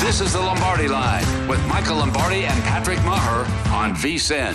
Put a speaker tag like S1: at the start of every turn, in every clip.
S1: This is the Lombardi Line with Michael Lombardi and Patrick Meagher on VSIN.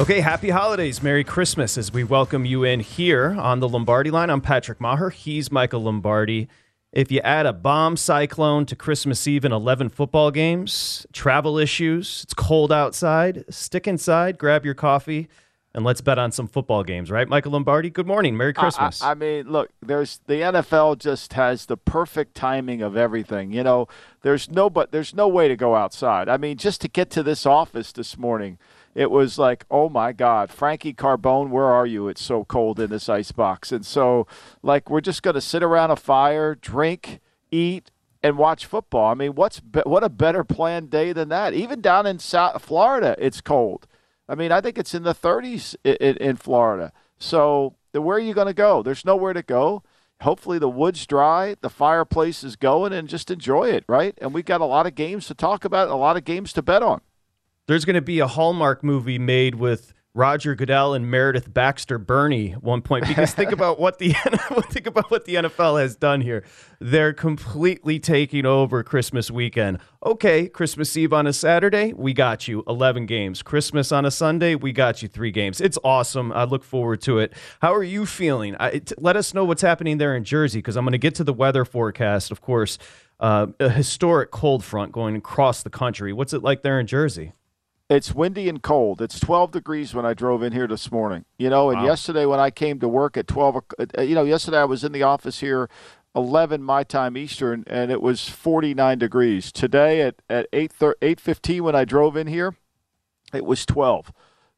S2: Okay, happy holidays. Merry Christmas as we welcome you in here on the Lombardi Line. I'm Patrick Meagher. He's Michael Lombardi. If you add a bomb cyclone to Christmas Eve and 11 football games, travel issues, it's cold outside, stick inside, grab your coffee and let's bet on some football games, right? Michael Lombardi, good morning. Merry Christmas.
S3: I, I, mean, look, there's the NFL just has the perfect timing of everything. You know, there's no but there's no way to go outside. I mean, just to get to this office this morning, it was like, oh my God, Frankie Carbone, where are you? It's so cold in this ice box. And so, like, we're just going to sit around a fire, drink, eat, and watch football. I mean, what's be- what a better planned day than that? Even down in South Florida, it's cold. I mean, I think it's in the 30s in, in Florida. So where are you going to go? There's nowhere to go. Hopefully the wood's dry, the fireplace is going, and just enjoy it, right? And we've got a lot of games to talk about, a lot of games to bet on.
S2: There's going to be a Hallmark movie made with Roger Goodell and Meredith Baxter Birney one point because think about what the think about what the NFL has done here. They're completely taking over Christmas weekend. Okay, Christmas Eve on a Saturday, we got you 11 games. Christmas on a Sunday, we got you 3 games. It's awesome. I look forward to it. How are you feeling? I, t- let us know what's happening there in Jersey because I'm going to get to the weather forecast, of course. Uh, a historic cold front going across the country. What's it like there in Jersey?
S3: It's windy and cold. It's 12 degrees when I drove in here this morning. You know, and wow. yesterday when I came to work at 12, uh, you know, yesterday I was in the office here 11 my time Eastern, and it was 49 degrees. Today at, at 8, 8.15 when I drove in here, it was 12.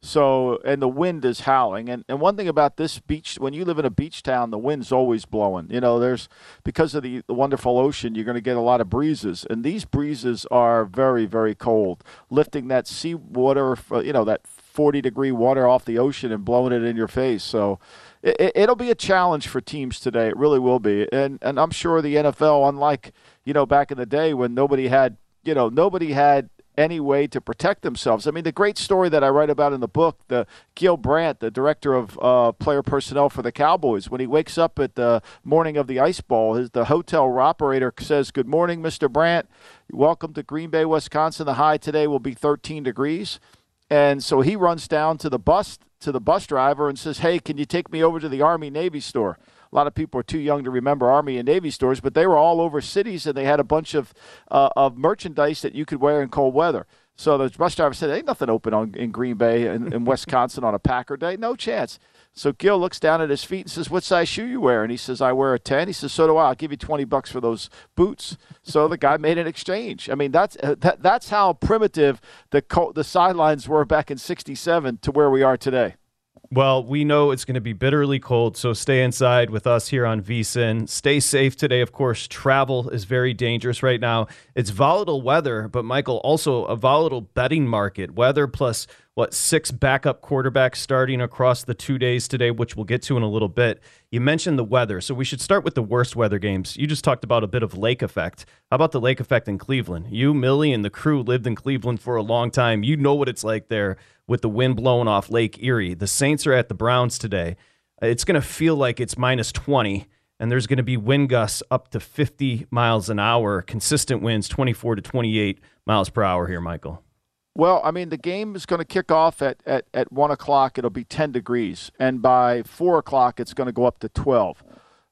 S3: So, and the wind is howling. And, and one thing about this beach, when you live in a beach town, the wind's always blowing. You know, there's, because of the, the wonderful ocean, you're going to get a lot of breezes. And these breezes are very, very cold, lifting that seawater, uh, you know, that 40 degree water off the ocean and blowing it in your face. So, it, will be a challenge for teams today. It really will be. And, and I'm sure the NFL, unlike, you know, back in the day when nobody had, you know, nobody had any way to protect themselves. I mean, the great story that I write about in the book, the Gil Brandt, the director of uh, player personnel for the Cowboys, when he wakes up at the morning of the ice ball, his, the hotel operator says, "Good morning, Mr. Brandt. Welcome to Green Bay, Wisconsin. The high today will be 13 degrees." And so he runs down to the bus to the bus driver and says, "Hey, can you take me over to the Army Navy store?" A lot of people are too young to remember Army and Navy stores, but they were all over cities and they had a bunch of uh, of merchandise that you could wear in cold weather. So the bus driver said, "Ain't nothing open on, in Green Bay in, in Wisconsin on a Packer day. No chance." So Gil looks down at his feet and says, "What size shoe you wear?" And he says, "I wear a 10." He says, "So do I. I'll give you 20 bucks for those boots." So the guy made an exchange. I mean, that's uh, that, that's how primitive the the sidelines were back in '67 to where we are today.
S2: Well, we know it's going to be bitterly cold, so stay inside with us here on VSIN. Stay safe today. Of course, travel is very dangerous right now. It's volatile weather, but Michael, also a volatile betting market. Weather plus what six backup quarterbacks starting across the two days today, which we'll get to in a little bit. You mentioned the weather, so we should start with the worst weather games. You just talked about a bit of lake effect. How about the lake effect in Cleveland? You, Millie, and the crew lived in Cleveland for a long time. You know what it's like there with the wind blowing off Lake Erie. The Saints are at the Browns today. Uh, it's going to feel like it's minus 20 and there's going to be wind gusts up to 50 miles an hour, consistent winds 24 to 28 miles per hour here, Michael.
S3: Well, I mean, the game is going to kick off at, at, at 1 o'clock. It'll be 10 degrees. And by 4 o'clock, it's going to go up to 12.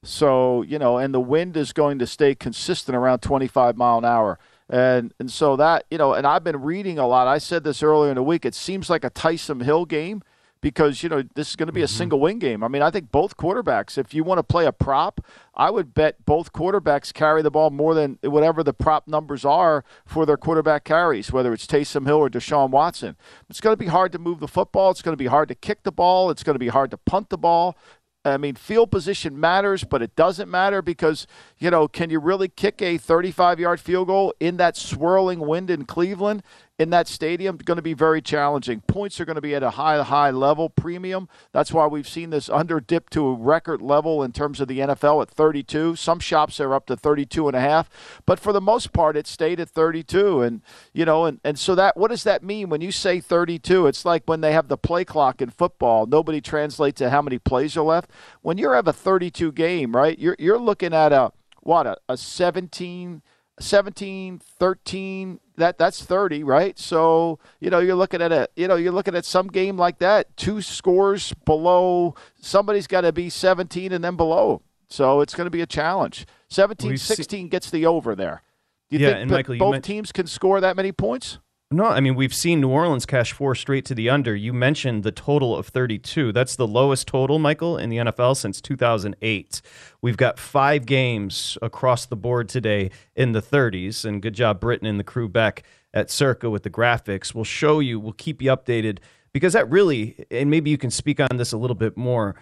S3: So, you know, and the wind is going to stay consistent around 25 mile an hour. And, and so that, you know, and I've been reading a lot. I said this earlier in the week. It seems like a Taysom Hill game because you know this is going to be a mm-hmm. single win game. I mean, I think both quarterbacks. If you want to play a prop, I would bet both quarterbacks carry the ball more than whatever the prop numbers are for their quarterback carries, whether it's Taysom Hill or Deshaun Watson. It's going to be hard to move the football. It's going to be hard to kick the ball. It's going to be hard to punt the ball. I mean, field position matters, but it doesn't matter because, you know, can you really kick a 35 yard field goal in that swirling wind in Cleveland? In that stadium going to be very challenging. Points are going to be at a high, high level premium. That's why we've seen this under dip to a record level in terms of the NFL at 32. Some shops are up to 32 and a half, but for the most part, it stayed at 32. And you know, and and so that what does that mean when you say 32? It's like when they have the play clock in football. Nobody translates to how many plays are left. When you have a 32 game, right? You're you're looking at a what a, a 17 17 13 that that's 30 right? So you know you're looking at a you know you're looking at some game like that two scores below somebody's got to be 17 and then below. So it's going to be a challenge. 17 16 gets the over there. Do you
S2: yeah,
S3: think
S2: and Michael,
S3: both teams can score that many points
S2: no, I mean we've seen New Orleans cash four straight to the under. You mentioned the total of 32. That's the lowest total, Michael, in the NFL since 2008. We've got five games across the board today in the 30s, and good job, Britton and the crew back at Circa with the graphics. We'll show you. We'll keep you updated because that really, and maybe you can speak on this a little bit more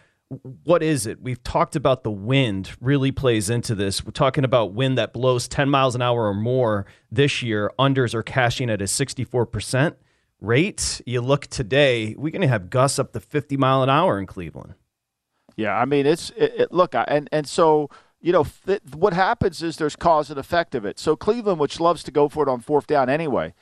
S2: what is it? We've talked about the wind really plays into this. We're talking about wind that blows 10 miles an hour or more this year. Unders are cashing at a 64% rate. You look today, we're going to have gusts up to 50 mile an hour in Cleveland.
S3: Yeah, I mean it's it, it, look and and so you know th- what happens is there's cause and effect of it. So Cleveland, which loves to go for it on fourth down anyway,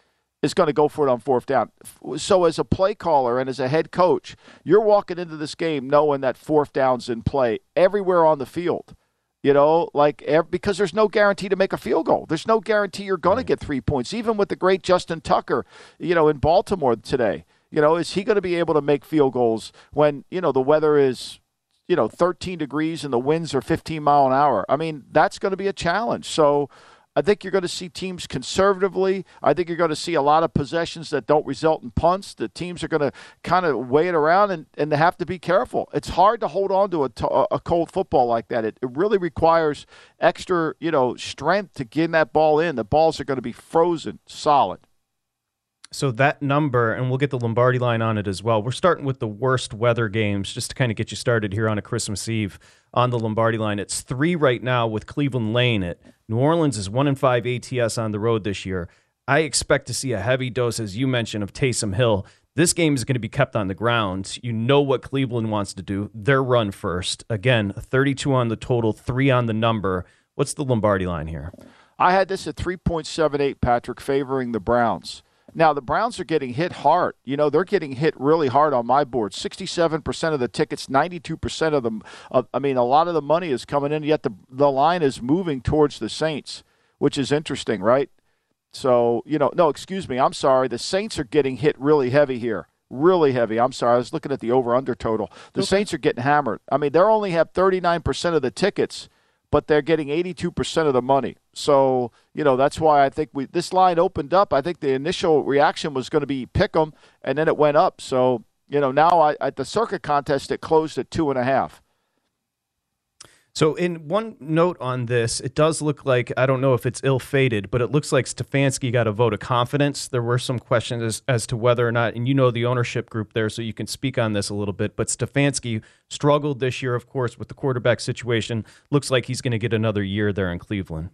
S3: is going to go for it on fourth down. So, as a play caller and as a head coach, you're walking into this game knowing that fourth down's in play everywhere on the field. You know, like because there's no guarantee to make a field goal. There's no guarantee you're going to get three points. Even with the great Justin Tucker, you know, in Baltimore today, you know, is he going to be able to make field goals when you know the weather is you know 13 degrees and the winds are 15 mile an hour? I mean, that's going to be a challenge. So I think you're going to see teams conservatively. I think you're going to see a lot of possessions that don't result in punts. The teams are going to kind of weigh it around and, and they have to be careful. It's hard to hold on to a, a cold football like that. It, it really requires extra, you know, strength to get that ball in. The balls are going to be frozen solid.
S2: So that number, and we'll get the Lombardi line on it as well. We're starting with the worst weather games just to kind of get you started here on a Christmas Eve on the Lombardi line. It's three right now with Cleveland laying it. New Orleans is one in five ATS on the road this year. I expect to see a heavy dose, as you mentioned, of Taysom Hill. This game is going to be kept on the ground. You know what Cleveland wants to do. Their run first. Again, 32 on the total, three on the number. What's the Lombardi line here?
S3: I had this at 3.78, Patrick, favoring the Browns. Now, the Browns are getting hit hard. You know, they're getting hit really hard on my board. 67% of the tickets, 92% of them. I mean, a lot of the money is coming in, yet the, the line is moving towards the Saints, which is interesting, right? So, you know, no, excuse me. I'm sorry. The Saints are getting hit really heavy here. Really heavy. I'm sorry. I was looking at the over under total. The okay. Saints are getting hammered. I mean, they only have 39% of the tickets but they're getting 82% of the money. So, you know, that's why I think we this line opened up. I think the initial reaction was going to be pick them, and then it went up. So, you know, now I, at the Circa contest, it closed at two and a half.
S2: So, in one note on this, it does look like I don't know if it's ill fated, but it looks like Stefanski got a vote of confidence. There were some questions as, as to whether or not, and you know the ownership group there, so you can speak on this a little bit. But Stefanski struggled this year, of course, with the quarterback situation. Looks like he's going to get another year there in Cleveland.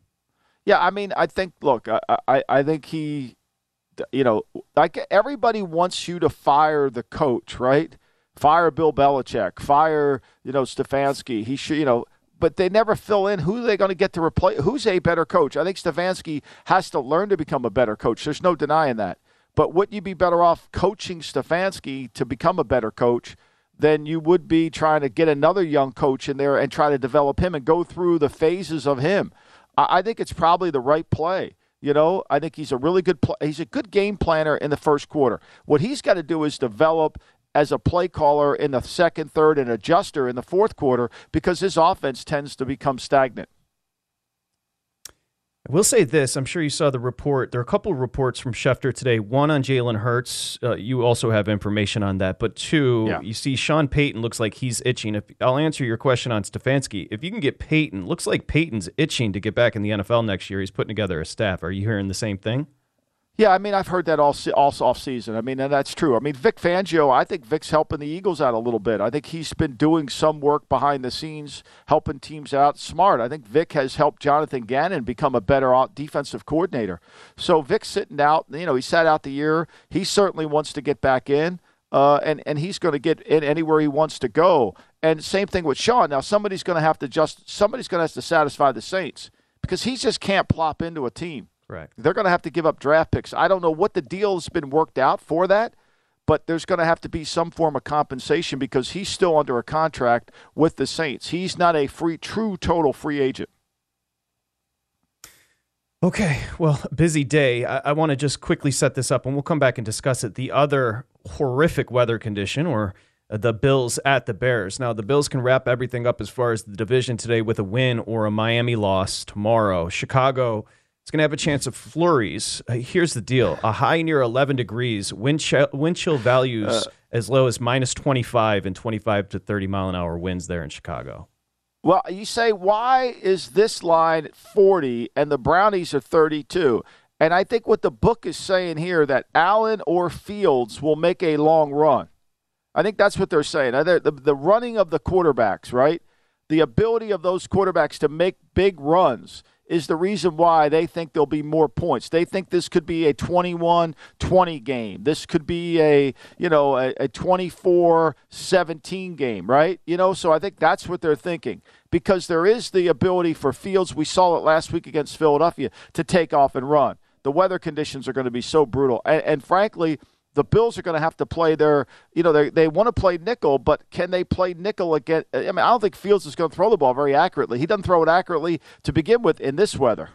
S3: Yeah, I mean, I think. Look, I, I, I think he, you know, like everybody wants you to fire the coach, right? Fire Bill Belichick, fire you know Stefanski. He should, you know but they never fill in who they're they going to get to replace who's a better coach. I think Stefanski has to learn to become a better coach. There's no denying that. But wouldn't you be better off coaching Stefanski to become a better coach than you would be trying to get another young coach in there and try to develop him and go through the phases of him? I think it's probably the right play. You know, I think he's a really good pl- he's a good game planner in the first quarter. What he's got to do is develop as a play caller in the second, third, and adjuster in the fourth quarter because his offense tends to become stagnant.
S2: I will say this. I'm sure you saw the report. There are a couple of reports from Schefter today. One on Jalen Hurts. Uh, you also have information on that. But two, yeah. you see Sean Payton looks like he's itching. If I'll answer your question on Stefanski. If you can get Payton, looks like Payton's itching to get back in the NFL next year. He's putting together a staff. Are you hearing the same thing?
S3: Yeah, I mean, I've heard that all all off season. I mean, and that's true. I mean, Vic Fangio, I think Vic's helping the Eagles out a little bit. I think he's been doing some work behind the scenes, helping teams out. Smart. I think Vic has helped Jonathan Gannon become a better defensive coordinator. So Vic's sitting out. You know, he sat out the year. He certainly wants to get back in. Uh, and and he's going to get in anywhere he wants to go. And same thing with Sean. Now somebody's going to have to just somebody's going to have to satisfy the Saints because he just can't plop into a team.
S2: Right.
S3: They're going to have to give up draft picks. I don't know what the deal's been worked out for that, but there's going to have to be some form of compensation because he's still under a contract with the Saints. He's not a free, true, total free agent.
S2: Okay, well, busy day. I, I want to just quickly set this up and we'll come back and discuss it. The other horrific weather condition, or uh, the Bills at the Bears. Now, the Bills can wrap everything up as far as the division today with a win or a Miami loss tomorrow. Chicago it's going to have a chance of flurries. Uh, here's the deal a high near 11 degrees, wind, chill, wind chill values uh, as low as minus 25 and 25 to 30 mile an hour winds there in Chicago.
S3: Well, you say, why is this line 40 and the Brownies are 32? And I think what the book is saying here that Allen or Fields will make a long run. I think that's what they're saying. The, the, the running of the quarterbacks, right? The ability of those quarterbacks to make big runs is the reason why they think there'll be more points. They think this could be a 21-20 game. This could be a, you know, a, a 24-17 game, right? You know, so I think that's what they're thinking because there is the ability for Fields, we saw it last week against Philadelphia, to take off and run. The weather conditions are going to be so brutal. and, and frankly – the Bills are going to have to play their, you know, they, they want to play nickel, but can they play nickel again? I mean, I don't think Fields is going to throw the ball very accurately. He doesn't throw it accurately to begin with in this weather.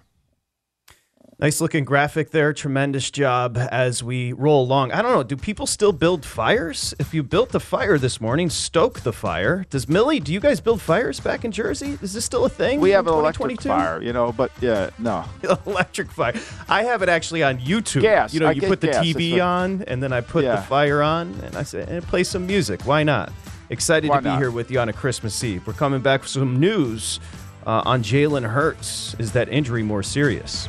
S2: Nice looking graphic there. Tremendous job as we roll along. I don't know. Do people still build fires? If you built the fire this morning, stoke the fire. Does Millie, do you guys build fires back in Jersey? Is this still a thing?
S3: We have an electric fire, you know, but yeah, no.
S2: electric fire. I have it actually on YouTube.
S3: Gas.
S2: You know,
S3: I
S2: you put the
S3: gas.
S2: TV on and then I put
S3: Yeah.
S2: the fire on and I say, and play some music. Why not? Excited
S3: Why
S2: to be
S3: not?
S2: here with you on a Christmas Eve. We're coming back with some news uh, on Jalen Hurts. Is that injury more serious?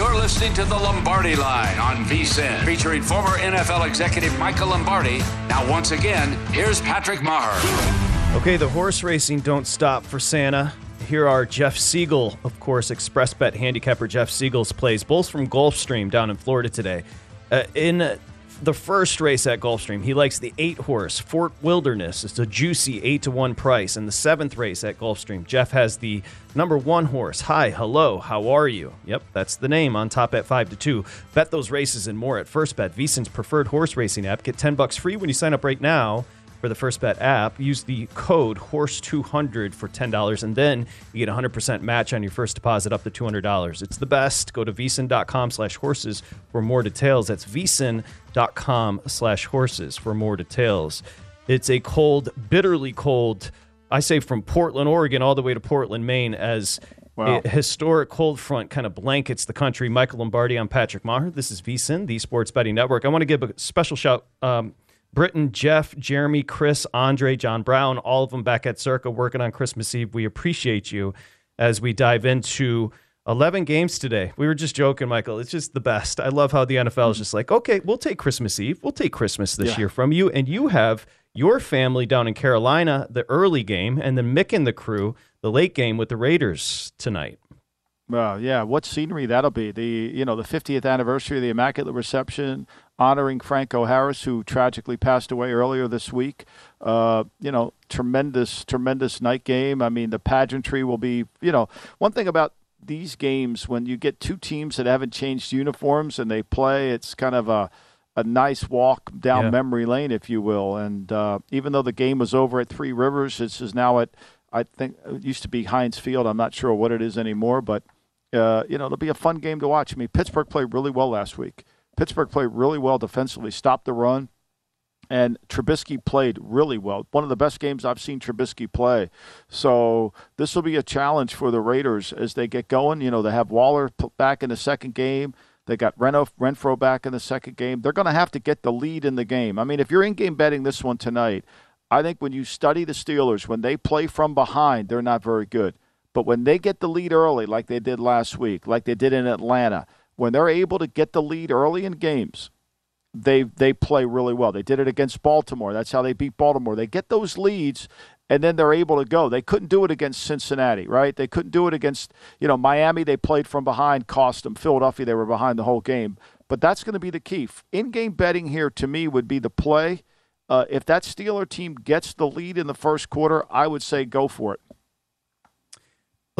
S1: You're listening to the Lombardi Line on VSIN, featuring former NFL executive Michael Lombardi. Now, once again, here's Patrick Meagher.
S2: Okay, the horse racing don't stop for Santa. Here are Jeff Siegel, of course, Express Bet handicapper Jeff Siegel's plays, both from Gulfstream down in Florida today. Uh, in the first race at Gulfstream, he likes the eight horse Fort Wilderness. It's a juicy eight to one price. And the seventh race at Gulfstream, Jeff has the number one horse. Hi, hello, how are you? Yep, that's the name on top at five to two. Bet those races and more at First Bet, VSIN's preferred horse racing app. Get ten bucks free when you sign up right now for the First Bet app. Use the code HORSE200 for $10, and then you get a 100% match on your first deposit up to $200. It's the best. Go to vsin.com slash horses for more details. That's vsin.com slash horses for more details. It's a cold, bitterly cold, I say from Portland, Oregon, all the way to Portland, Maine, as Wow. A historic cold front kind of blankets the country. Michael Lombardi, I'm Patrick Meagher. This is VSIN, the Sports Betting Network. I want to give a special shout um, Britton, Jeff, Jeremy, Chris, Andre, John Brown, all of them back at Circa working on Christmas Eve. We appreciate you as we dive into 11 games today. We were just joking, Michael. It's just the best. I love how the NFL is just like, okay, we'll take Christmas Eve. We'll take Christmas this yeah. year from you. And you have your family down in Carolina, the early game, and then Mick and the crew, the late game with the Raiders tonight.
S3: Well, yeah, what scenery that'll be. The you know the 50th anniversary of the Immaculate Reception, honoring Franco Harris, who tragically passed away earlier this week. Uh, you know, tremendous, tremendous night game. I mean, the pageantry will be, you know, one thing about these games when you get two teams that haven't changed uniforms and they play, it's kind of a a nice walk down yeah. memory lane, if you will. And uh, even though the game was over at Three Rivers, this is now at I think it used to be Heinz Field. I'm not sure what it is anymore, but uh, you know it'll be a fun game to watch. I mean, Pittsburgh played really well last week. Pittsburgh played really well defensively, stopped the run, and Trubisky played really well. One of the best games I've seen Trubisky play. So this will be a challenge for the Raiders as they get going. You know, they have Waller back in the second game. They got Reno, Renfrow back in the second game. They're going to have to get the lead in the game. I mean, if you're in game betting this one tonight, I think when you study the Steelers, when they play from behind, they're not very good. But when they get the lead early, like they did last week, like they did in Atlanta, when they're able to get the lead early in games, they they play really well. They did it against Baltimore. That's how they beat Baltimore. They get those leads and then they're able to go. They couldn't do it against Cincinnati, right? They couldn't do it against, you know, Miami. They played from behind, cost them. Philadelphia, they were behind the whole game. But that's going to be the key. In-game betting here to me would be the play. Uh, if that Steeler team gets the lead in the first quarter, I would say go for it.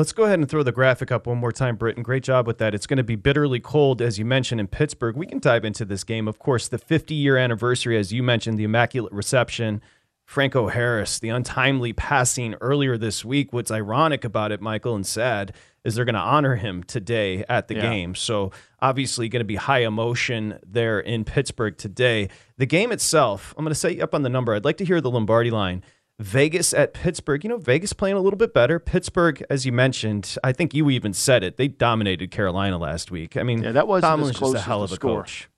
S2: Let's go ahead and throw the graphic up one more time, Britton. Great job with that. It's going to be bitterly cold, as you mentioned, in Pittsburgh. We can dive into this game. Of course, the 50 year anniversary, as you mentioned, the Immaculate Reception. Franco Harris, the untimely passing earlier this week. What's ironic about it, Michael, and sad, is they're going to honor him today at the yeah. game. So obviously, going to be high emotion there in Pittsburgh today. The game itself, I'm going to set you up on the number. I'd like to hear the Lombardi line. Vegas at Pittsburgh. You know, Vegas playing a little bit better. Pittsburgh, as you mentioned, I think you even said it. They dominated Carolina last week. I mean,
S3: yeah, that wasn't Tomlin's
S2: as close
S3: just
S2: a hell of
S3: a score.
S2: coach.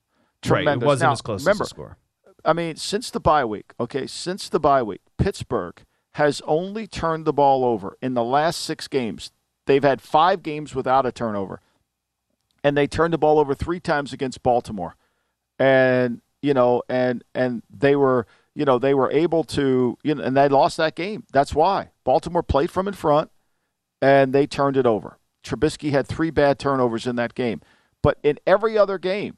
S3: Tremendous.
S2: Right, it wasn't
S3: now,
S2: as close
S3: remember,
S2: as a score.
S3: I mean, since the bye week, okay, since the bye week, Pittsburgh has only turned the ball over in the last six games. They've had five games without a turnover, and they turned the ball over three times against Baltimore, and you know, and and they were you know, they were able to, you know, and they lost that game. That's why Baltimore played from in front, and they turned it over. Trubisky had three bad turnovers in that game, but in every other game,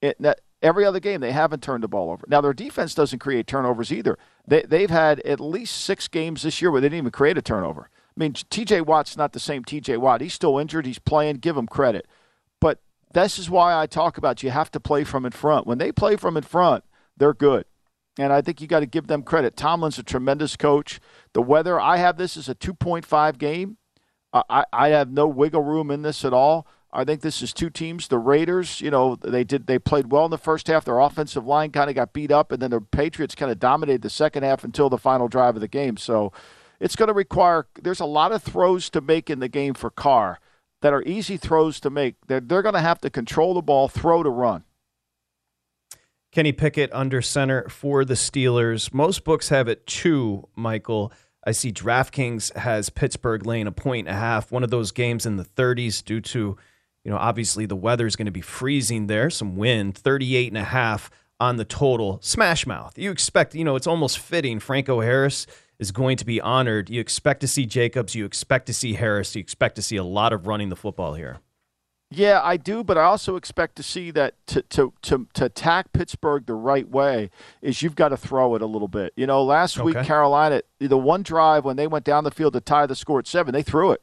S3: it, every other game they haven't turned the ball over. Now their defense doesn't create turnovers either. They they've had at least six games this year where they didn't even create a turnover. I mean, T.J. Watt's not the same T.J. Watt. He's still injured. He's playing. Give him credit. But this is why I talk about you have to play from in front. When they play from in front, they're good. And I think you got to give them credit. Tomlin's a tremendous coach. The weather, I have this as a 2.5 game. I, I have no wiggle room in this at all. I think this is two teams. The Raiders, you know, they did they played well in the first half. Their offensive line kind of got beat up, and then the Patriots kind of dominated the second half until the final drive of the game. So it's going to require. There's a lot of throws to make in the game for Carr that are easy throws to make. They're, they're going to have to control the ball, throw to run.
S2: Kenny Pickett under center for the Steelers. Most books have it two, Michael. I see DraftKings has Pittsburgh laying a point and a half. One of those games in the 30s due to, you know, obviously the weather is going to be freezing there, some wind, 38 and a half on the total. Smash mouth. You expect, you know, it's almost fitting. Franco Harris is going to be honored. You expect to see Jacobs, you expect to see Harris, you expect to see a lot of running the football here.
S3: Yeah, I do, but I also expect to see that to, to, to, to attack Pittsburgh the right way is you've got to throw it a little bit. You know, last okay. week Carolina, the one drive when they went down the field to tie the score at seven, they threw it,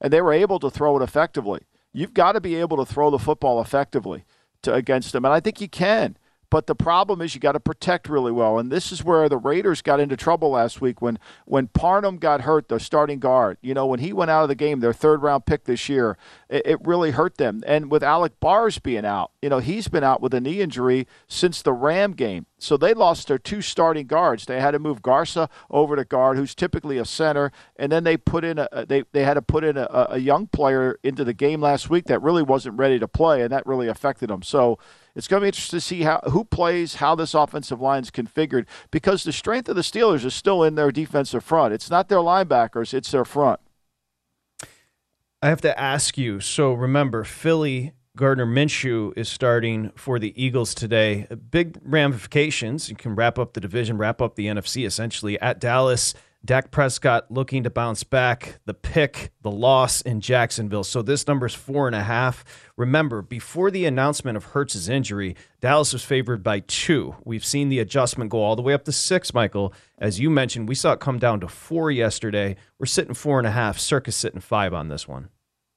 S3: and they were able to throw it effectively. You've got to be able to throw the football effectively to, against them, and I think you can. But the problem is you got to protect really well, and this is where the Raiders got into trouble last week when when Parham got hurt, the starting guard. You know, when he went out of the game, their third round pick this year, it, it really hurt them. And with Alex Bars being out, you know, he's been out with a knee injury since the Ram game. So they lost their two starting guards. They had to move Garza over to guard, who's typically a center, and then they put in a they they had to put in a, a young player into the game last week that really wasn't ready to play, and that really affected them. So it's going to be interesting to see how who plays, how this offensive line is configured, because the strength of the Steelers is still in their defensive front. It's not their linebackers; it's their front.
S2: I have to ask you. So remember, Philly Gardner Minshew is starting for the Eagles today. Big ramifications. You can wrap up the division, wrap up the NFC essentially at Dallas. Dak Prescott looking to bounce back. The pick, the loss in Jacksonville. So this number is four and a half. Remember, before the announcement of Hurts's injury, Dallas was favored by two. We've seen the adjustment go all the way up to six, Michael. As you mentioned, we saw it come down to four yesterday. We're sitting four and a half. Circa sitting five on this one.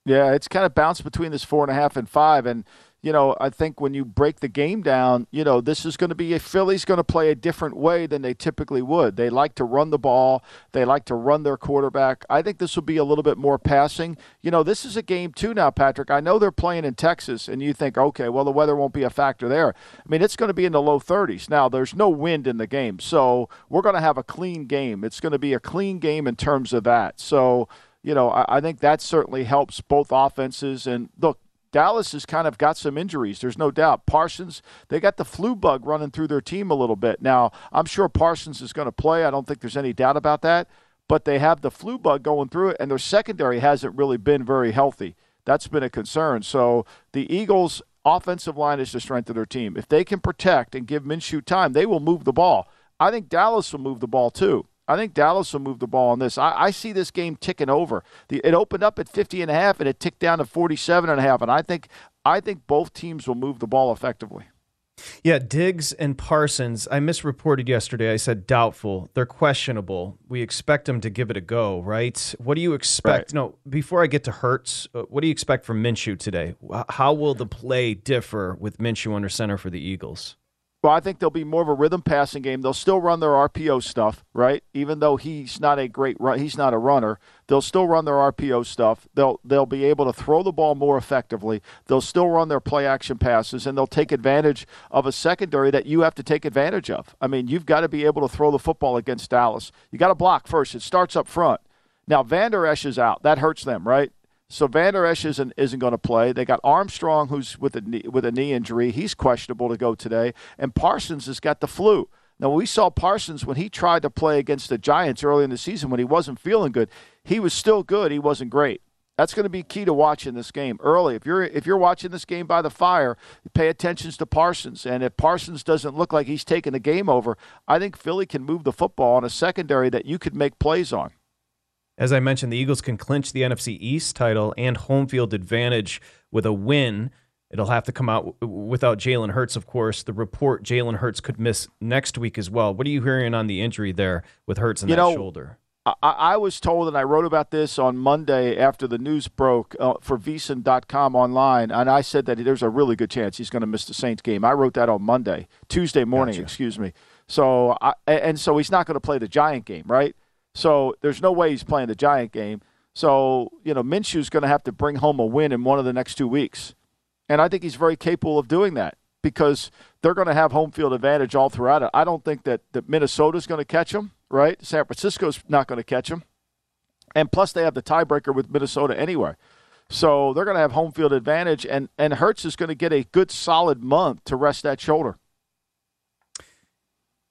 S3: Yeah, it's kind of bounced between this four and a half and five. And you know, I think when you break the game down, you know, this is going to be a Philly's going to play a different way than they typically would. They like to run the ball, they like to run their quarterback. I think this will be a little bit more passing. You know, this is a game too now, Patrick. I know they're playing in Texas, and you think, okay, well, the weather won't be a factor there. I mean, it's going to be in the low 30s. Now, there's no wind in the game, so we're going to have a clean game. It's going to be a clean game in terms of that. So, you know, I, I think that certainly helps both offenses. And look, Dallas has kind of got some injuries. There's no doubt. Parsons, they got the flu bug running through their team a little bit. Now, I'm sure Parsons is going to play. I don't think there's any doubt about that. But they have the flu bug going through it, and their secondary hasn't really been very healthy. That's been a concern. So the Eagles' offensive line is the strength of their team. If they can protect and give Minshew time, they will move the ball. I think Dallas will move the ball too. I think Dallas will move the ball on this. I, I, see this game ticking over. The, it opened up at 50 and a half and it ticked down to 47 and a half. And I think I think both teams will move the ball effectively.
S2: Yeah, Diggs and Parsons. I misreported yesterday. I said doubtful. They're questionable. We expect them to give it a go, right? What do you expect? Right. No, before I get to Hurts, uh, what do you expect from Minshew today? How will the play differ with Minshew under center for the Eagles?
S3: Well, I think there'll be more of a rhythm passing game. They'll still run their RPO stuff, right? Even though he's not a great run, he's not a runner. They'll still run their RPO stuff. They'll they'll be able to throw the ball more effectively. They'll still run their play action passes, and they'll take advantage of a secondary that you have to take advantage of. I mean, you've got to be able to throw the football against Dallas. You got to block first. It starts up front. Now Vander Esch is out. That hurts them, right? So Van Der Esch isn't isn't going to play. They got Armstrong, who's with a knee, with a knee injury. He's questionable to go today, and Parsons has got the flu. Now we saw Parsons when he tried to play against the Giants early in the season when he wasn't feeling good. He was still good. He wasn't great. That's going to be key to watching this game early. If you're if you're watching this game by the fire, pay attention to Parsons. And if Parsons doesn't look like he's taking the game over, I think Philly can move the football on a secondary that you could make plays on.
S2: As I mentioned, the Eagles can clinch the NFC East title and home field advantage with a win. It'll have to come out without Jalen Hurts, of course. The report Jalen Hurts could miss next week as well. What are you hearing on the injury there with Hurts and
S3: you
S2: that
S3: know,
S2: shoulder?
S3: I, I, was told, and I wrote about this on Monday after the news broke uh, for VSiN.com online, and I said that there's a really good chance he's going to miss the Saints game. I wrote that on Monday, Tuesday morning, gotcha. excuse me. So, I, and so he's not going to play the Giant game, right? So there's no way he's playing the Giant game. So you know, Minshew's going to have to bring home a win in one of the next two weeks, and I think he's very capable of doing that because they're going to have home field advantage all throughout it. I don't think that that Minnesota's going to catch him right? San Francisco's not going to catch them. And plus, they have the tiebreaker with Minnesota anyway. So they're going to have home field advantage, and, and Hurts is going to get a good solid month to rest that shoulder.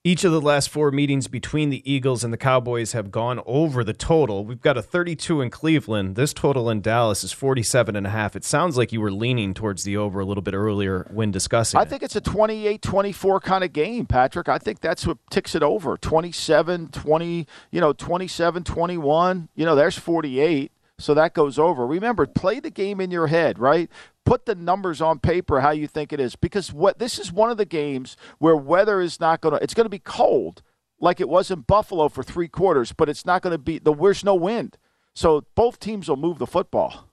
S2: Each of the last four meetings between the Eagles and the Cowboys have gone over the total. We've got a 32 in Cleveland. This total in Dallas is 47 and a half. It sounds like you were leaning towards the over a little bit earlier when discussing.
S3: I think it's a 28-24 kind of game, Patrick. I think that's what ticks it over. 27, 20, you know, 27, 21. You know, there's 48. So that goes over. Remember, play the game in your head, right? Put the numbers on paper how you think it is because what this is one of the games where weather is not going to it's going to be cold like it was in Buffalo for 3 quarters, but it's not going to be the there's no wind. So both teams will move the football.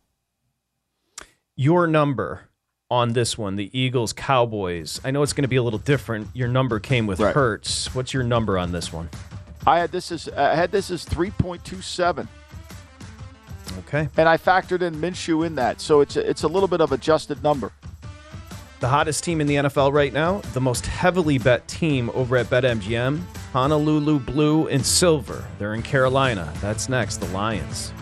S2: Your number on this one, the Eagles Cowboys. I know it's going to be a little different. Your number came with right. Hurts. What's your number on this one?
S3: I had this as I had this as 3.27.
S2: Okay.
S3: And I factored in Minshew in that, so it's a, it's a little bit of adjusted number.
S2: The hottest team in the NFL right now, the most heavily bet team over at BetMGM, Honolulu Blue and Silver. They're in Carolina. That's next, the Lions.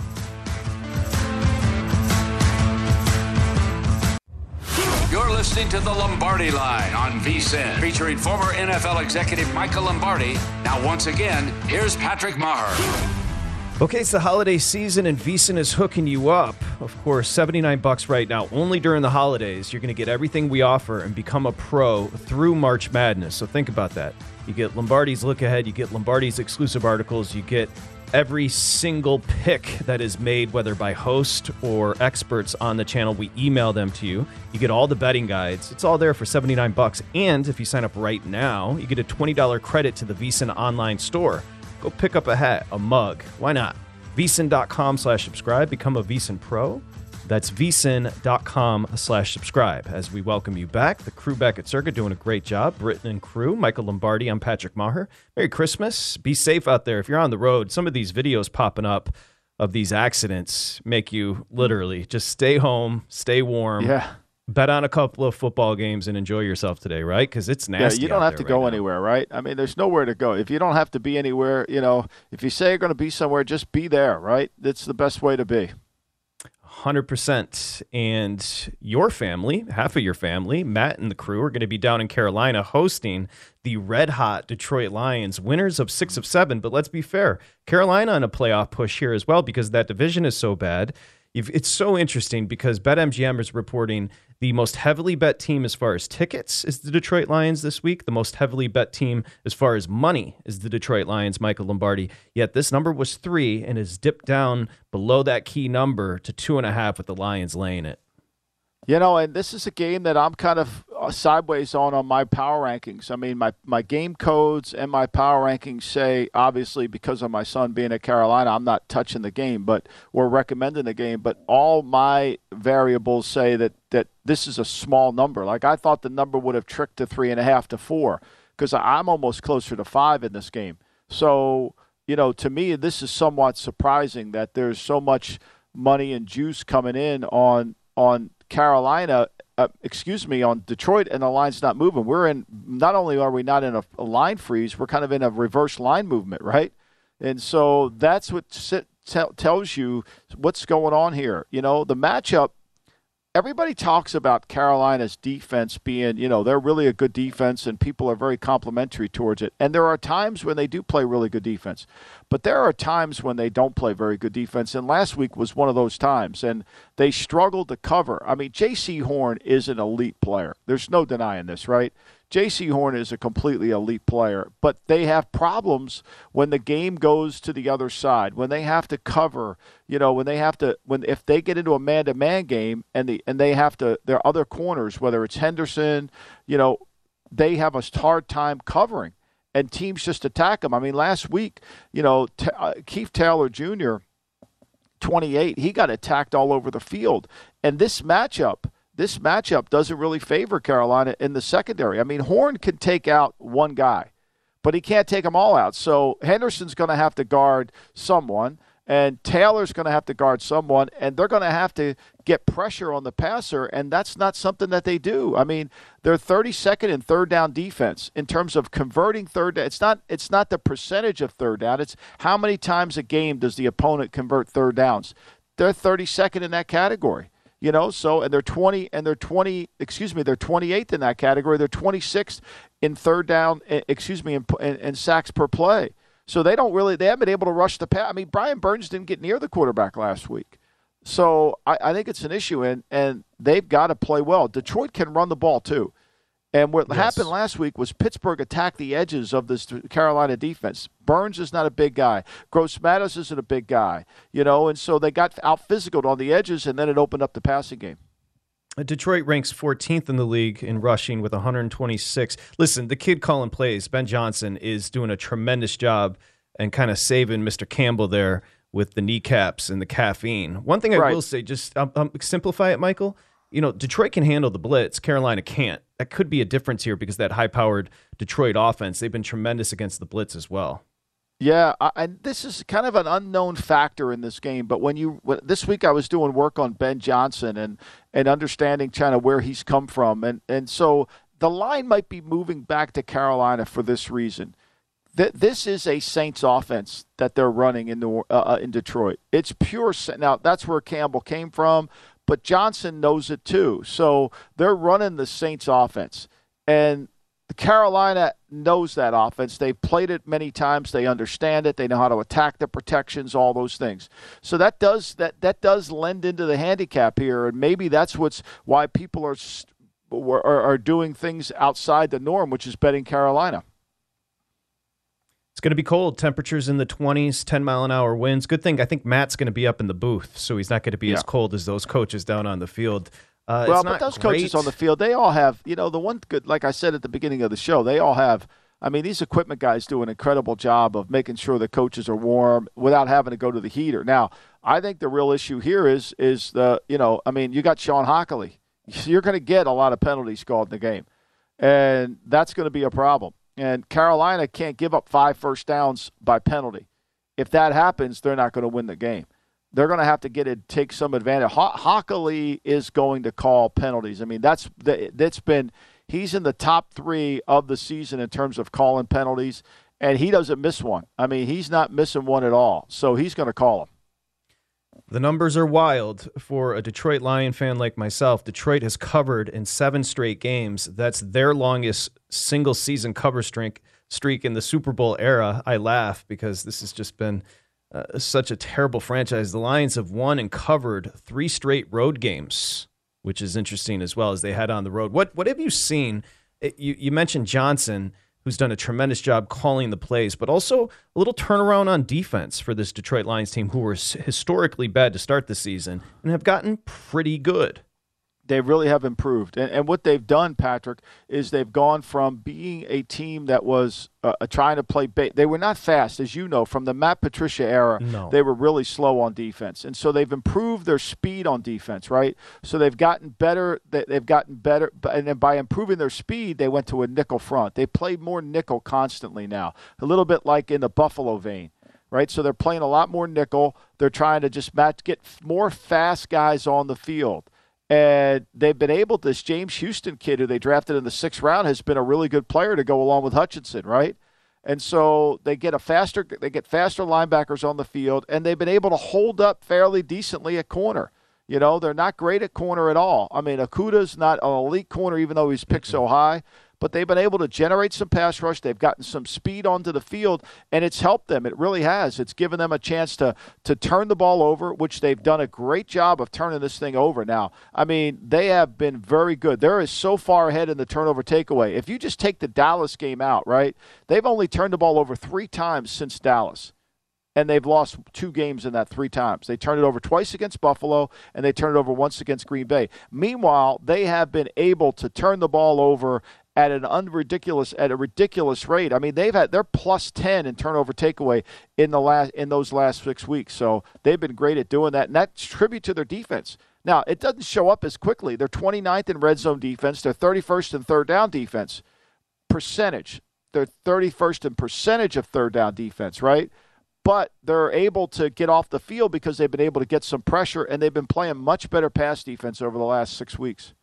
S1: You're listening to the Lombardi Line on VSIN, featuring former NFL executive Michael Lombardi. Now, once again, here's Patrick Meagher.
S2: Okay, it's the holiday season and VSiN is hooking you up. Of course, 79 bucks right now. Only during the holidays, you're going to get everything we offer and become a pro through March Madness. So think about that. You get Lombardi's look ahead, you get Lombardi's exclusive articles, you get every single pick that is made, whether by host or experts on the channel. We email them to you. You get all the betting guides. It's all there for 79 bucks. And if you sign up right now, you get a $20 credit to the VSiN online store go pick up a hat, a mug. Why not? VSiN.com slash subscribe. Become a VSiN Pro. That's VSiN.com slash subscribe. As we welcome you back, the crew back at Circa doing a great job. Britton and crew, Michael Lombardi, I'm Patrick Meagher. Merry Christmas. Be safe out there. If you're on the road, some of these videos popping up of these accidents make you literally just stay home, stay warm.
S3: Yeah
S2: bet on a couple of football games and enjoy yourself today, right? Because it's nasty.
S3: Yeah, you don't have to
S2: right
S3: go
S2: now.
S3: anywhere, right? I mean, there's nowhere to go. If you don't have to be anywhere, you know, if you say you're going to be somewhere, just be there, right? That's the best way to be.
S2: 100%. And your family, half of your family, Matt and the crew, are going to be down in Carolina hosting the red hot Detroit Lions, winners of six of seven. But let's be fair, Carolina on a playoff push here as well because that division is so bad. It's so interesting because BetMGM is reporting the most heavily bet team as far as tickets is the Detroit Lions this week. The most heavily bet team as far as money is the Detroit Lions, Michael Lombardi. Yet this number was three and has dipped down below that key number to two and a half with the Lions laying it.
S3: You know, and this is a game that I'm kind of sideways on on my power rankings. I mean, my, my game codes and my power rankings say, obviously, because of my son being at Carolina, I'm not touching the game, but we're recommending the game. But all my variables say that, that this is a small number. Like, I thought the number would have tricked to three and a half to four because I'm almost closer to five in this game. So, you know, to me, this is somewhat surprising that there's so much money and juice coming in on on Carolina, uh, excuse me, on Detroit, and the line's not moving. We're in. Not only are we not in a, a line freeze, we're kind of in a reverse line movement, right? And so that's what sit, t- tells you what's going on here. You know, the matchup. everybody talks about Carolina's defense being, you know, they're really a good defense and people are very complimentary towards it. And there are times when they do play really good defense. But there are times when they don't play very good defense. And last week was one of those times. And they struggled to cover. I mean, Jaycee Horn is an elite player. There's no denying this, right? Jaycee Horn is a completely elite player, but they have problems when the game goes to the other side, when they have to cover, you know, when they have to when if they get into a man-to-man game and the and they have to their other corners, whether it's Henderson, you know, they have a hard time covering and teams just attack them. I mean, last week, you know, T- uh, Keith Taylor Jr. 28, he got attacked all over the field. And this matchup, this matchup doesn't really favor Carolina in the secondary. I mean, Horn can take out one guy, but he can't take them all out. So Henderson's going to have to guard someone, and Taylor's going to have to guard someone, and they're going to have to get pressure on the passer, and that's not something that they do. I mean, they're 32nd in third down defense in terms of converting third down. It's not it's not the percentage of third down. It's how many times a game does the opponent convert third downs. They're 32nd in that category you know so and they're 20 and they're 20 excuse me they're 28th in that category they're 26th in third down excuse me in, in, in, sacks per play so they don't really they haven't been able to rush the pass i mean brian burns didn't get near the quarterback last week so i, I think it's an issue and and they've got to play well detroit can run the ball too and what yes. happened last week was Pittsburgh attacked the edges of this Carolina defense. Burns is not a big guy. Gross Matos isn't a big guy, you know, and so they got out physical on the edges, and then it opened up the passing game.
S2: Detroit ranks 14th in the league in rushing with 126. Listen, the kid calling plays, Ben Johnson, is doing a tremendous job and kind of saving Mr. Campbell there with the kneecaps and the caffeine. One thing I right. will say, just um, um, simplify it, Michael you know, Detroit can handle the blitz. Carolina can't. That could be a difference here because that high-powered Detroit offense, they've been tremendous against the blitz as well.
S3: Yeah, and this is kind of an unknown factor in this game. But when you this week, I was doing work on Ben Johnson and and understanding kind of where he's come from, and and so the line might be moving back to Carolina for this reason. That this is a Saints offense that they're running in the uh, uh in Detroit. It's pure. Now that's where Campbell came from but Johnson knows it too. So they're running the Saints offense. And Carolina knows that offense. They've played it many times. They understand it. They know how to attack the protections, all those things. So that does that that does lend into the handicap here, and maybe that's what's why people are are, are doing things outside the norm, which is betting Carolina.
S2: It's going to be cold. Temperatures in the 20s, 10 mile an hour winds. Good thing I think Matt's going to be up in the booth, so he's not going to be yeah. as cold as those coaches down on the field. Uh,
S3: well, but those great. coaches on the field, they all have, you know, the one good, like I said at the beginning of the show, they all have. I mean, these equipment guys do an incredible job of making sure the coaches are warm without having to go to the heater. Now, I think the real issue here is is the, you know, I mean, you got Shawn Hochuli. You're going to get a lot of penalties called in the game, and that's going to be a problem. And Carolina can't give up five first downs by penalty. If that happens, they're not going to win the game. They're going to have to get it, take some advantage. Ho- Hochuli is going to call penalties. I mean, that's that's been he's in the top three of the season in terms of calling penalties, and he doesn't miss one. I mean, he's not missing one at all. So he's going to call them.
S2: The numbers are wild for a Detroit Lion fan like myself. Detroit has covered in seven straight games. That's their longest single season cover streak streak in the Super Bowl era. I laugh because this has just been uh, such a terrible franchise. The Lions have won and covered three straight road games, which is interesting as well as they head on the road. What what have you seen? You you mentioned Johnson who's done a tremendous job calling the plays, but also a little turnaround on defense for this Detroit Lions team, who were historically bad to start the season and have gotten pretty good
S3: they really have improved. And, and what they've done, Patrick, is they've gone from being a team that was uh, uh trying to play. Ba- they were not fast, as you know, from the Matt Patricia era.
S2: No.
S3: They were really slow on defense, and so they've improved their speed on defense, right? So they've gotten better. They've gotten better, and then by improving their speed, they went to a nickel front. They play more nickel constantly now, a little bit like in the Buffalo vein right? So they're playing a lot more nickel. They're trying to just match, get more fast guys on the field. And they've been able, this James Houston kid who they drafted in the sixth round has been a really good player to go along with Hutchinson, right? And so they get a faster, they get faster linebackers on the field, and they've been able to hold up fairly decently at corner. You know, they're not great at corner at all. I mean, Okudah's not an elite corner, even though he's picked so high but they've been able to generate some pass rush. They've gotten some speed onto the field, and it's helped them. It really has. It's given them a chance to to turn the ball over, which they've done a great job of turning this thing over. Now, I mean, they have been very good. They're so far ahead in the turnover takeaway. If you just take the Dallas game out, right? They've only turned the ball over three times since Dallas and they've lost two games in that three times. They turned it over twice against Buffalo, and they turned it over once against Green Bay. Meanwhile, they have been able to turn the ball over at an unridiculous at a ridiculous rate. I mean, they've had they're plus ten in turnover takeaway in the last in those last six weeks. So they've been great at doing that, and that's tribute to their defense. Now, it doesn't show up as quickly. They're 29th in red zone defense. They're 31st in third down defense percentage. They're 31st in percentage of third down defense, right? But they're able to get off the field because they've been able to get some pressure, and they've been playing much better pass defense over the last six weeks.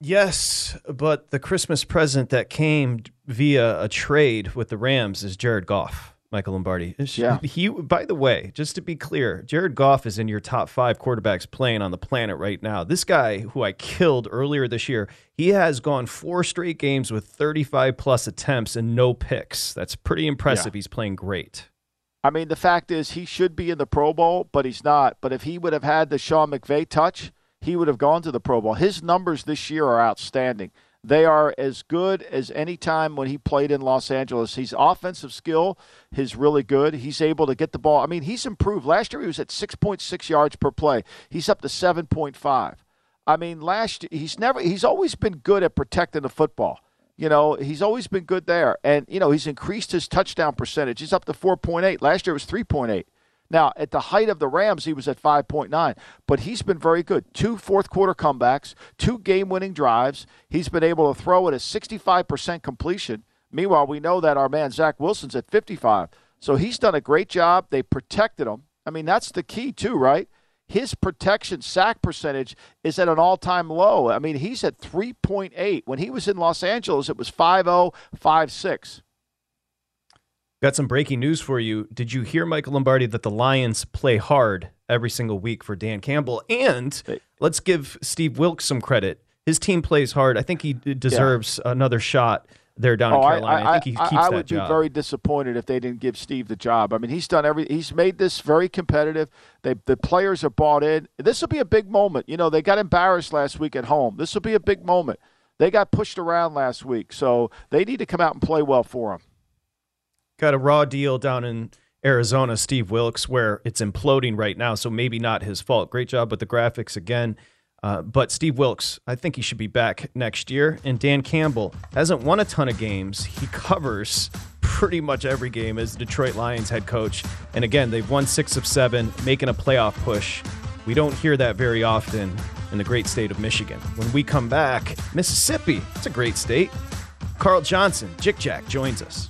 S2: Yes, but the Christmas present that came via a trade with the Rams is Jared Goff, Michael Lombardi.
S3: Yeah.
S2: He, by the way, just to be clear, Jared Goff is in your top five quarterbacks playing on the planet right now. This guy, who I killed earlier this year, he has gone four straight games with 35 plus attempts and no picks. That's pretty impressive. Yeah. He's playing great.
S3: I mean, the fact is, he should be in the Pro Bowl, but he's not. But if he would have had the Sean McVay touch, he would have gone to the Pro Bowl. His numbers this year are outstanding. They are as good as any time when he played in Los Angeles. His offensive skill is really good. He's able to get the ball. I mean, he's improved. Last year he was at 6.6 yards per play. He's up to 7.5. I mean, last he's never he's always been good at protecting the football. You know, he's always been good there. And you know, he's increased his touchdown percentage. He's up to 4.8. Last year it was 3.8. Now, at the height of the Rams, he was at 5.9, but he's been very good. Two fourth quarter comebacks, two game winning drives. He's been able to throw at a 65% completion. Meanwhile, we know that our man Zach Wilson's at 55. So he's done a great job. They protected him. I mean, that's the key, too, right? His protection sack percentage is at an all time low. I mean, he's at 3.8. When he was in Los Angeles, it was 5 0, 5 6.
S2: Got some breaking news for you. Did you hear, Michael Lombardi, that the Lions play hard every single week for Dan Campbell? And let's give Steve Wilks some credit. His team plays hard. I think he deserves yeah. another shot there down
S3: oh,
S2: in Carolina.
S3: I,
S2: I, I think he keeps
S3: I,
S2: that
S3: would
S2: job.
S3: be very disappointed if they didn't give Steve the job. I mean, he's done every. He's made this very competitive. They, the players are bought in. This will be a big moment. You know, they got embarrassed last week at home. This will be a big moment. They got pushed around last week, so they need to come out and play well for them
S2: got a raw deal down in Arizona, Steve Wilks, where it's imploding right now. So maybe not his fault. Great job with the graphics again. Uh, but Steve Wilks, I think he should be back next year. And Dan Campbell hasn't won a ton of games. He covers pretty much every game as Detroit Lions head coach. And again, they've won six of seven, making a playoff push. We don't hear that very often in the great state of Michigan. When we come back, Mississippi, it's a great state. Carl Johnson, Jick Jack, joins us.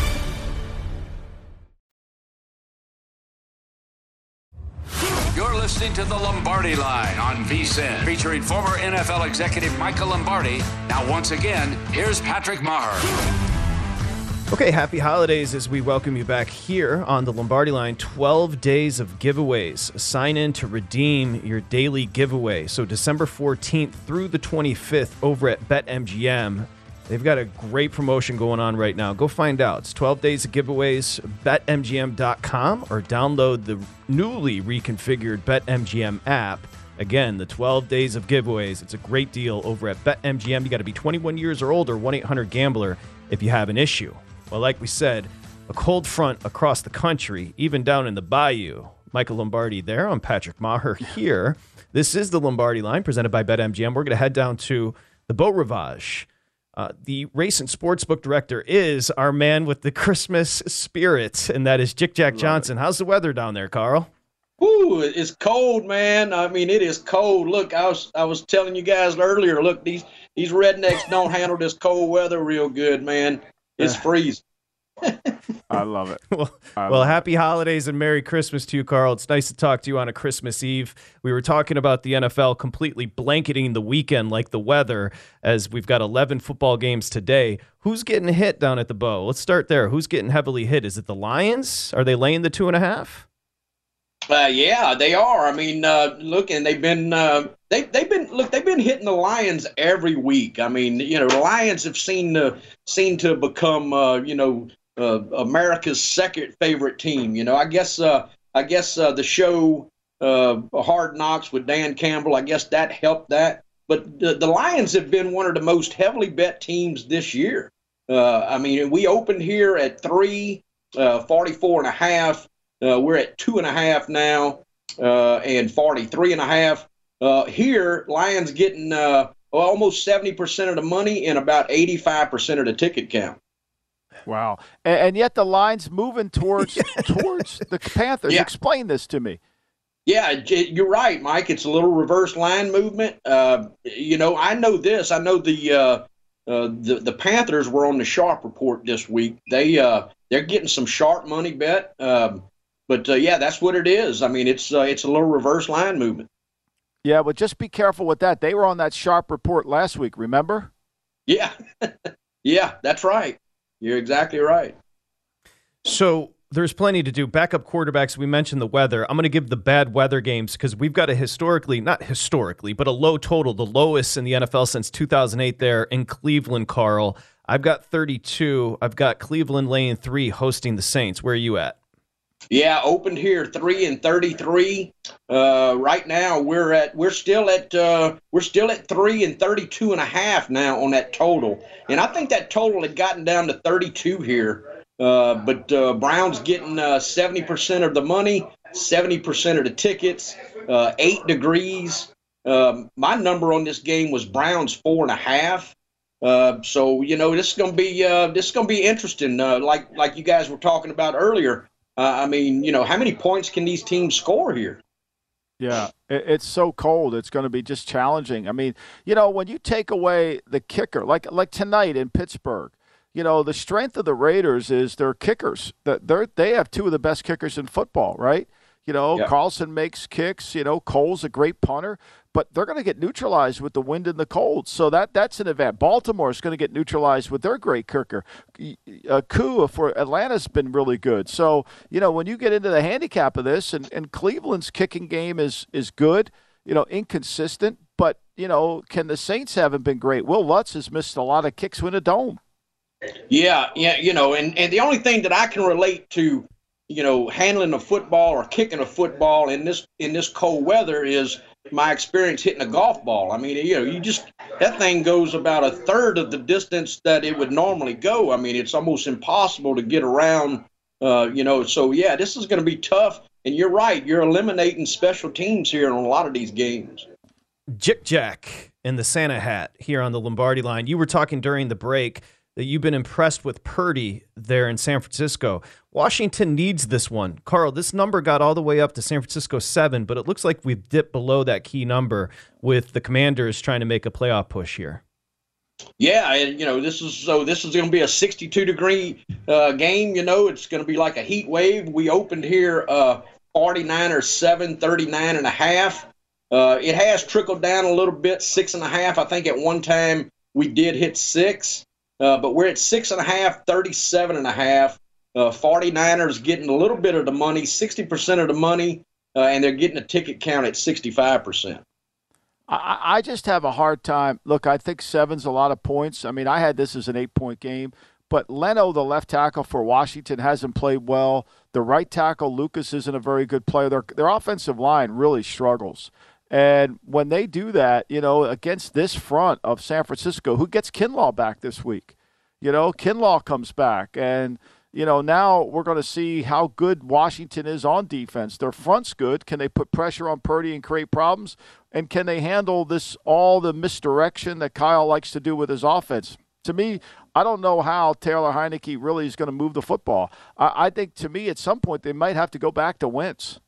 S1: Listening to the Lombardi Line on VSIN, featuring former NFL executive Michael Lombardi. Now, once again, here's Patrick Meagher.
S2: Okay, happy holidays as we welcome you back here on the Lombardi line. 12 days of giveaways. Sign in to redeem your daily giveaway. So, December 14th through the 25th over at BetMGM. They've got a great promotion going on right now. Go find out. It's 12 days of giveaways, betmgm.com, or download the newly reconfigured BetMGM app. Again, the 12 days of giveaways. It's a great deal over at BetMGM. You got to be 21 years or older, 1 800 Gambler, if you have an issue. Well, like we said, a cold front across the country, even down in the bayou. Michael Lombardi there. I'm Patrick Meagher here. This is the Lombardi line presented by BetMGM. We're going to head down to the Beau Rivage. Uh, the race and sportsbook director is our man with the Christmas spirit, and that is Jick Jack Johnson. How's the weather down there, Carl?
S4: Ooh, it's cold, man. I mean, it is cold. Look, I was I was telling you guys earlier. Look, these these rednecks don't handle this cold weather real good, man. It's freezing.
S3: I love it.
S2: well,
S3: I
S2: well,
S3: love
S2: happy holidays and Merry Christmas to you, Carl. It's nice to talk to you on a Christmas Eve. We were talking about the NFL completely blanketing the weekend like the weather, as we've got 11 football games today. Who's getting hit down at the Beau? Let's start there. Who's getting heavily hit? Is it the Lions? Are they laying the two and a half?
S4: Uh, yeah, they are. I mean, uh, look, and they've been uh, they they've been look they've been hitting the Lions every week. I mean, you know, the Lions have seen to seen to become uh, you know uh, America's second favorite team. You know, I guess uh, I guess uh, the show uh, Hard Knocks with Dan Campbell. I guess that helped that. But the, the Lions have been one of the most heavily bet teams this year. Uh, I mean, we opened here at three, uh, 44 and a half. We're at two and a half now, and 43 and a half. Here, Lions getting almost 70% of the money and about 85% of the ticket count.
S3: Wow. And, and yet the line's moving towards towards the Panthers.
S4: Yeah.
S3: Explain this to me.
S4: Yeah, you're right, Mike. It's a little reverse line movement. Uh, you know, I know this. I know the uh, uh, the the Panthers were on the sharp report this week. They uh, they're getting some sharp money bet. Um, but uh, yeah, that's what it is. I mean, it's uh, it's a little reverse line movement.
S3: Yeah, but just be careful with that. They were on that sharp report last week, remember?
S4: Yeah, yeah, that's right. You're exactly right.
S2: So there's plenty to do. Backup quarterbacks, we mentioned the weather. I'm going to give the bad weather games because we've got a historically, not historically, but a low total, the lowest in the NFL since 2008 there in Cleveland, Carl. I've got 32. I've got Cleveland laying three hosting the Saints. Where are you at?
S4: Yeah, opened here three and thirty-three. Uh, right now we're at we're still at uh, we're still at three and thirty-two and a half now on that total, and I think that total had gotten down to thirty-two here. Uh, but uh, Brown's getting uh, seventy percent of the money, seventy percent of the tickets, uh, eight degrees. Um, my number on this game was Browns four and a half. Uh, so you know this is gonna be uh, this is gonna be interesting. Like like you guys were talking about earlier. Uh, I mean, you know, how many points can these teams score here?
S3: Yeah, it, it's so cold. It's going to be just challenging. I mean, you know, when you take away the kicker, like like tonight in Pittsburgh, you know, the strength of the Raiders is their kickers. That they they have two of the best kickers in football, right? You know,
S4: Yeah.
S3: Carlson makes kicks. You know, Cole's a great punter. But they're going to get neutralized with the wind and the cold. So that that's an event. Baltimore is going to get neutralized with their great kicker. Uh, for Atlanta's been really good. So you know when you get into the handicap of this, and, and Cleveland's kicking game is is good. You know, inconsistent, but you know, can the Saints haven't been great? Wil Lutz has missed a lot of kicks in a dome.
S4: Yeah, yeah, you know, and and the only thing that I can relate to, you know, handling a football or kicking a football in this in this cold weather is my experience hitting a golf ball. I mean, you know, you just that thing goes about a third of the distance that it would normally go. I mean, it's almost impossible to get around. Uh, you know, so yeah, this is going to be tough. And you're right, you're eliminating special teams here in a lot of these games.
S2: Jick Jack in the Santa hat here on the Lombardi line. You were talking during the break that you've been impressed with Purdy there in San Francisco. Washington needs this one. Carl, this number got all the way up to San Francisco 7, but it looks like we've dipped below that key number with the Commanders trying to make a playoff push here.
S4: Yeah, and you know this is so this is going to be a 62 degree uh, game. You know it's going to be like a heat wave. We opened here uh, 49 or 7, 39 and a half. Uh, it has trickled down a little bit, six and a half. I think at one time we did hit six. Uh, but we're at six and a half, 37 and a half. Uh, 49ers getting a little bit of the money, 60% of the money, uh, and they're getting a ticket count at 65%.
S3: I, I just have a hard time. Look, I think seven's a lot of points. I mean, I had this as an eight point game, but Leno, the left tackle for Washington, hasn't played well. The right tackle, Lucas, isn't a very good player. Their, their offensive line really struggles. And when they do that, you know, against this front of San Francisco, who gets Kinlaw back this week? You know, Kinlaw comes back. And, you know, now we're going to see how good Washington is on defense. Their front's good. Can they put pressure on Purdy and create problems? And can they handle this, all the misdirection that Kyle likes to do with his offense? To me, I don't know how Taylor Heinicke really is going to move the football. I, I think to me, at some point, they might have to go back to Wentz.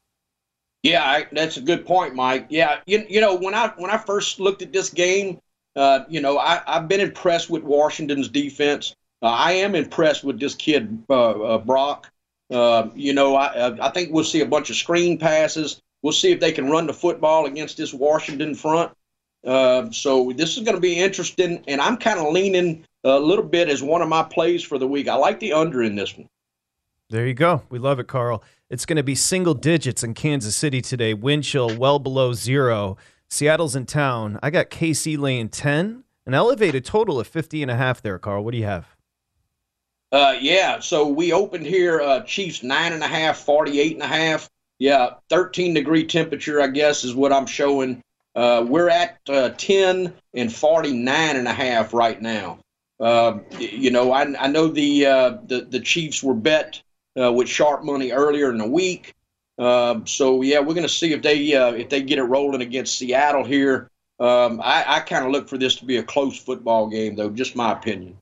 S4: Yeah, I, that's a good point, Mike. Yeah, you, you know when I when I first looked at this game, uh, you know I, I've been impressed with Washington's defense. Uh, I am impressed with this kid uh, uh Brock. Uh, you know I I think we'll see a bunch of screen passes. We'll see if they can run the football against this Washington front. Uh, so this is going to be interesting, and I'm kind of leaning a little bit as one of my plays for the week. I like the under in this one.
S2: There you go. We love it, Carl. It's going to be single digits in Kansas City today. Wind chill well below zero. Seattle's in town. I got KC laying 10, an elevated total of 50 and a half there, Carl. What do you have?
S4: Uh, yeah, so we opened here, uh, Chiefs nine and a half, 48 and a half. Yeah, 13 degree temperature, I guess, is what I'm showing. Uh, we're at uh, 10 and 49 and a half right now. Uh, you know, I, I know the, uh, the the Chiefs were bet with sharp money earlier in the week. Um, so yeah, we're going to see if they if they get it rolling against Seattle here. Um, I, I kind of look for this to be a close football game, though. Just my opinion.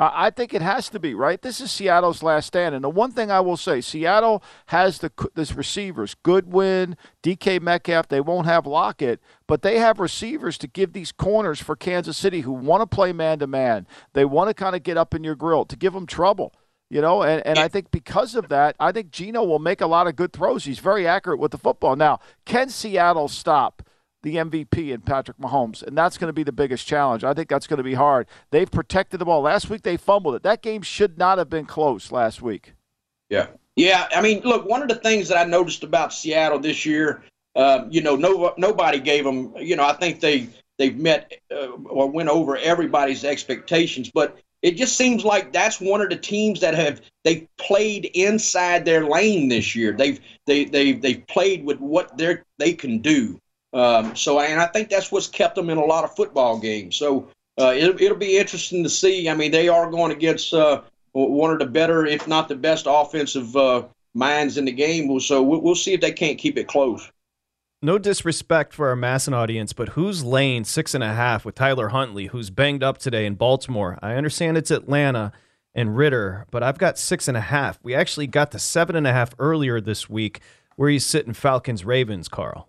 S3: I think it has to be right. This is Seattle's last stand, and the one thing I will say, Seattle has the this receivers, Goodwin, DK Metcalf. They won't have Lockett, but they have receivers to give these corners for Kansas City who want to play man to man. They want to kind of get up in your grill to give them trouble. You know, and, and I think because of that, I think Geno will make a lot of good throws. He's very accurate with the football. Now, can Seattle stop the MVP and Patrick Mahomes? And that's going to be the biggest challenge. I think that's going to be hard. They've protected the ball. Last week they fumbled it. That game should not have been close last week.
S4: Yeah. Yeah. I mean, look, one of the things that I noticed about Seattle this year, uh, you know, no, nobody gave them, you know, I think they, they've met uh, or went over everybody's expectations, but it just seems like that's one of the teams that have they played inside their lane this year. They've they they they've played with what they they can do. Um, so and I think that's what's kept them in a lot of football games. So uh, it'll, it'll be interesting to see. I mean, they are going against uh, one of the better, if not the best, offensive uh, minds in the game. So we'll, we'll see if they can't keep it close
S2: no disrespect for our Masson audience, but who's laying six and a half with Tyler Huntley, who's banged up today in Baltimore? I understand it's Atlanta and Ridder, but I've got six and a half. We actually got to seven and a half earlier this week where he's sitting Falcons Ravens, Carl.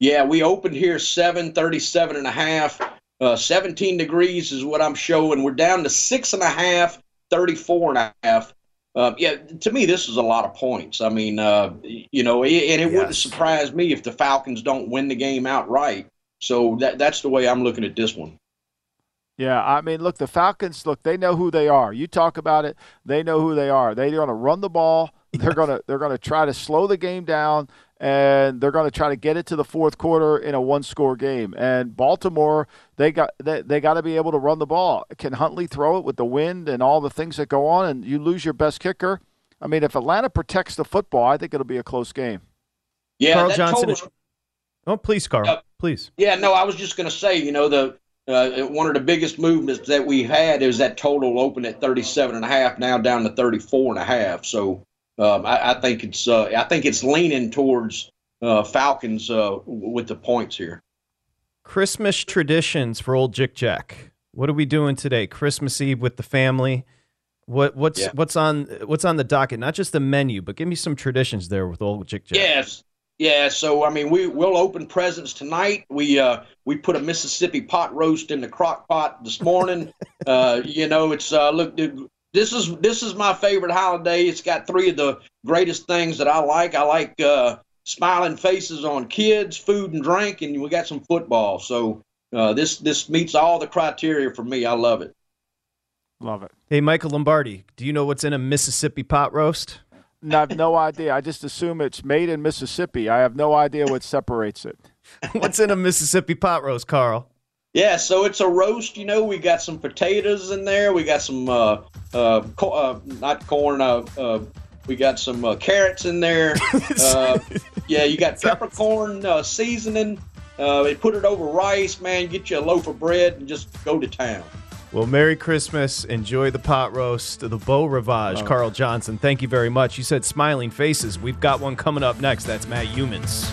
S4: Yeah, we opened here 7, 37 and a half. Uh, 17 degrees is what I'm showing. We're down to six and a half, 34 and a half. Uh, yeah, to me, this is a lot of points. I mean, uh, you know, and it yes. wouldn't surprise me if the Falcons don't win the game outright. So that that's the way I'm looking at this one.
S3: Yeah, I mean, look, the Falcons, look, they know who they are. You talk about it, they know who they are. They're going to run the ball. They're going to they're going to try to slow the game down and they're going to try to get it to the fourth quarter in a one-score game. And Baltimore, they got they, they got to be able to run the ball. Can Huntley throw it with the wind and all the things that go on and you lose your best kicker? I mean, if Atlanta protects the football, I think it'll be a close game.
S4: Yeah,
S2: Carl Johnson.
S4: total-
S2: oh, please, Carl.
S4: Uh,
S2: please.
S4: Yeah, no, I was just going to say, you know, the uh, one of the biggest movements that we had is that total open at 37 and a half, now down to 34 and a half. So um, I, I think it's uh, I think it's leaning towards uh, Falcons uh, with the points here.
S2: Christmas traditions for old Jick Jack. What are we doing today? Christmas Eve with the family. What what's
S4: Yeah.
S2: what's on what's on the docket? Not just the menu, but give me some traditions there with old Jick Jack.
S4: Yes. Yeah, so I mean, we we'll open presents tonight. We uh we put a Mississippi pot roast in the crock pot this morning. uh, you know, it's uh look, dude, this is this is my favorite holiday. It's got three of the greatest things that I like. I like uh smiling faces on kids, food and drink, and we got some football. So uh, this this meets all the criteria for me. I love it.
S3: Love it.
S2: Hey, Michael Lombardi, do you know what's in a Mississippi pot roast?
S3: No, I have no idea. I just assume it's made in Mississippi. I have no idea what separates it.
S2: what's in a Mississippi pot roast, Carl?
S4: Yeah, so it's a roast. You know, we got some potatoes in there. We got some uh, uh, co- uh not corn. Uh, uh, we got some uh, carrots in there. Uh, yeah, you got peppercorn uh, seasoning. Uh, they put it over rice. Man, get you a loaf of bread and just go to town.
S2: Well, Merry Christmas. Enjoy the pot roast, the Beau Rivage,
S4: Oh.
S2: Carl Johnson. Thank you very much. You said smiling faces. We've got one coming up next. That's Matt Youmans.